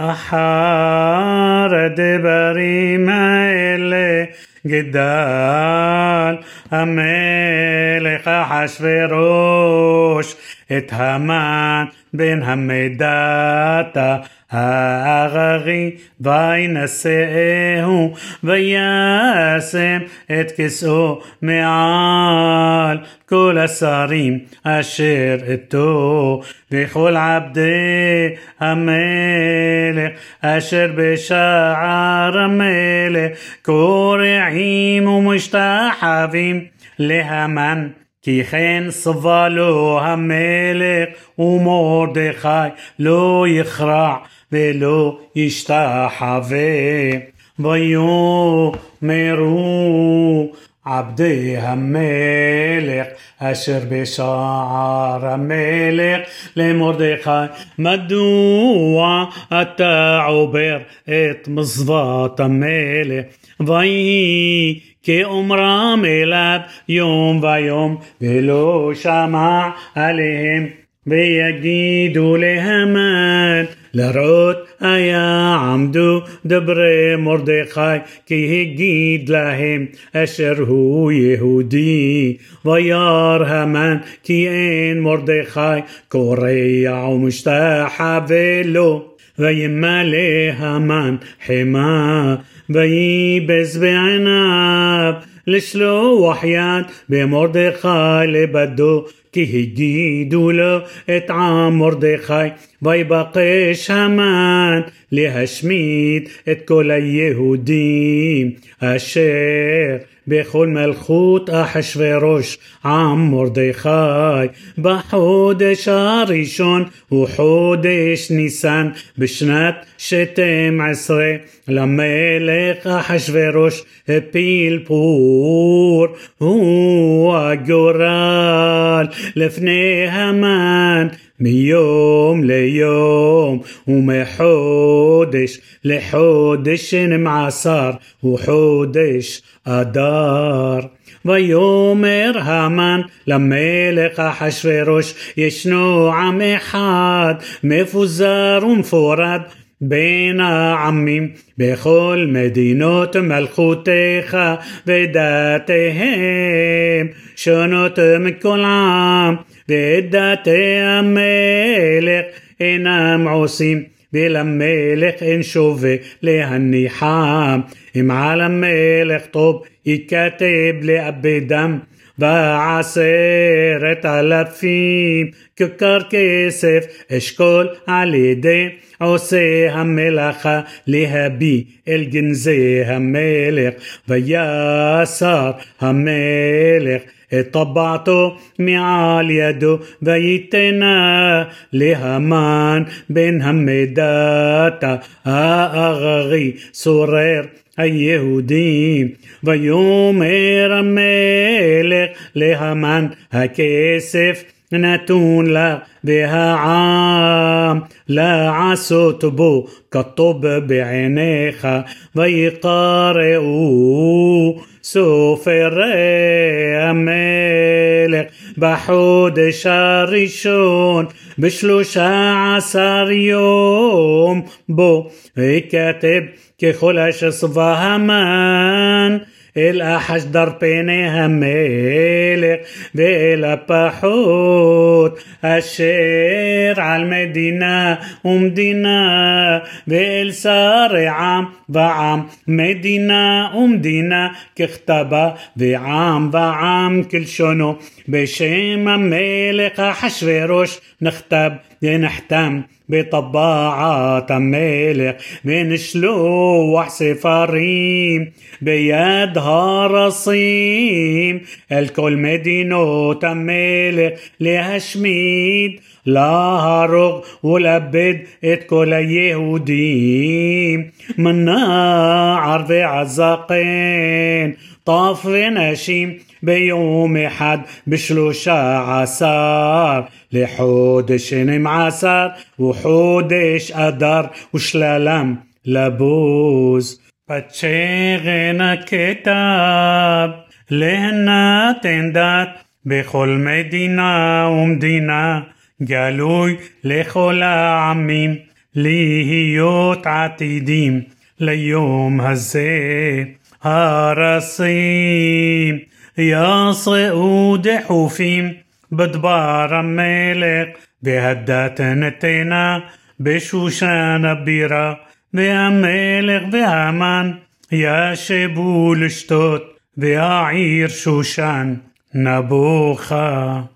أحار دبري إلي جدال أملك أحشفروش אחשורוש את המן בן המדתה האררי וינשאהו וישם את כסאו מעל כל השרים אשר איתו וכל עבדי המלך אשר בשער המלך קורעים ומשתחווים להמן כי כן סבה לו המלך ומרדכי לא יכרע ולא ישתחווה ויאמרו עבדי המלך אשר בשער המלך למרדכי מדוע אתה עובר את מצוות که عمرم لب یوم و یوم ولو شمع علیهم بيدي لهمان لرود أيا عمدو دبر مردقاي كي هجيد لهم أشر هو يهودي ويار همان كي إن مردقاي كوريا ومشتاح فيلو וימלא המן חמה וייבס בעיניו לשלוח יד במרדכי לבדו כי הגידו לו את עם מרדכי ויבקש המן להשמיד את כל היהודים אשר בכל מלכות אחשורוש עם מרדכי בחודש הראשון הוא חודש ניסן בשנת שתים עשרה למלך אחשורוש הפיל פור הוא הגורל לפני המן מיום ליום ומחודש לחודש שנמעשר וחודש אדר ויאמר המן למלך אחשורוש ישנו עם אחד מפוזר ומפורד בין העמים בכל מדינות מלכותיך ודתיהם שונות מכל עם ואת דתי המלך אינם עושים ולמלך אין שווה להניחם אם על המלך טוב ייכתב לאבדם ועשרת אלפים ככר כסף אשכול על ידי עושה המלאכה להביא אל גנזי המלך ויסר המלך את טבעתו מעל ידו ויתנה להמן בן המדתה האררי סורר היהודים ויאמר המלך להמן הכסף نتون بها عام. لا عسوتبو كطب بعينيخا ويقارئو سفر أمين המלך בחודש הראשון בשלושה עשר יום בו ויכתב ככל אשר סבה המן אל אחשדר פני המלך ואל הפחות אשר על מדינה ומדינה ואל שרי עם ועם מדינה ומדינה ככתבה ועם ועם כלשונו בשם המלך אחשורוש נכתב ונחתם بطباعة مالك من شلوح سفاريم بيدها رصيم. الكل مدينو تمالك لهشميد. لهرغ ولبد اتكل يهوديم. منا عرض عزاقين. طاف نشيم بيوم حد بشلوشة عسار לחודש שנים עשר וחודש אדר ושללם לבוז. פצ'רן הכתב להנתן דת בכל מדינה ומדינה גלוי לכל העמים להיות עתידים ליום הזה. הרסים יסעו דחופים بدبار ميلق بهدات نتينا بشوشان بيرة بأميلق بهامان يا شبول شتوت بأعير شوشان نبوخا.